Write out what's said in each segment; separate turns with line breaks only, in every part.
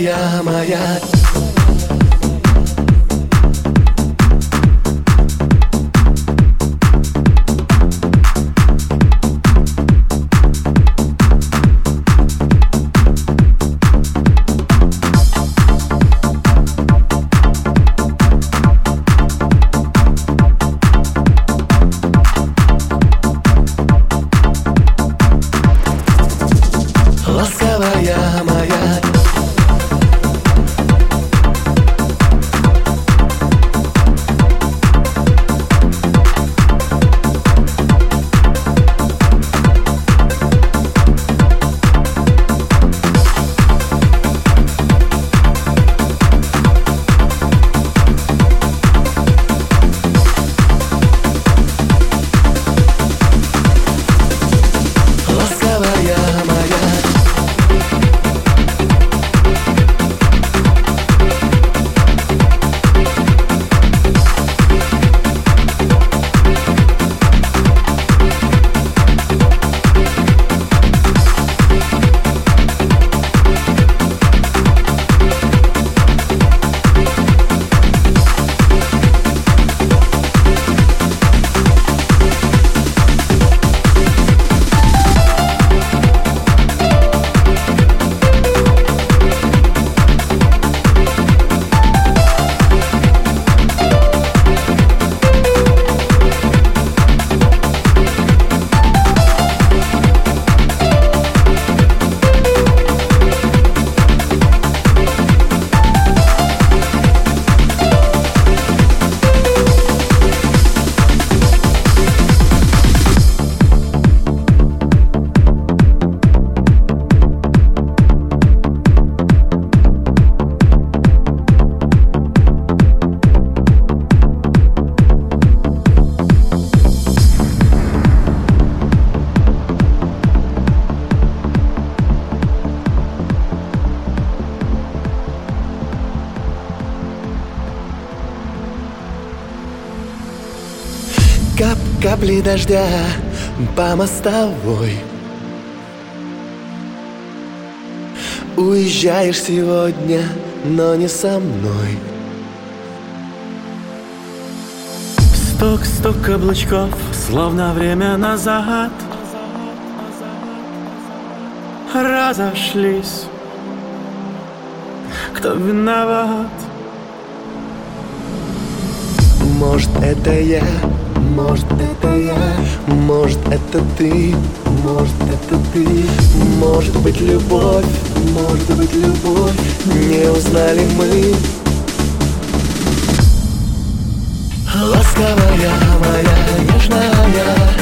Maya, Maya. Кап капли дождя по мостовой. Уезжаешь сегодня, но не со мной.
Стук-стук каблучков, словно время назад. Разошлись. Кто виноват?
Может это я, может это я? Может это ты, может это ты? Может быть любовь, может быть любовь? Не узнали мы. Ласковая моя, нежная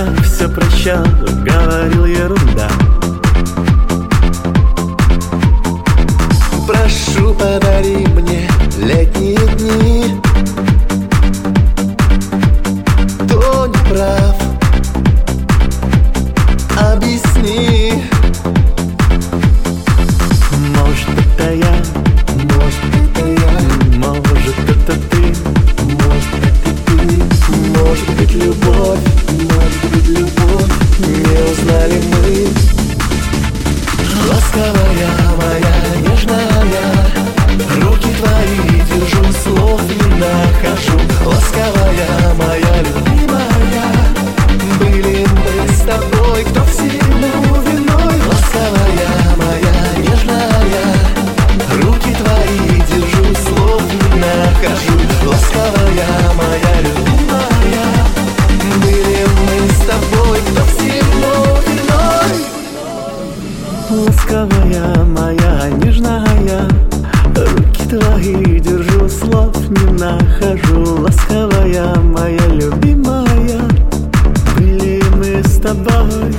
я все прощал, говорил ерунда. Прошу, подари мне летние дни Ласковая, моя нежная. Руки твои держу, слов не нахожу. Ласковая моя любимая. Были мы с тобой.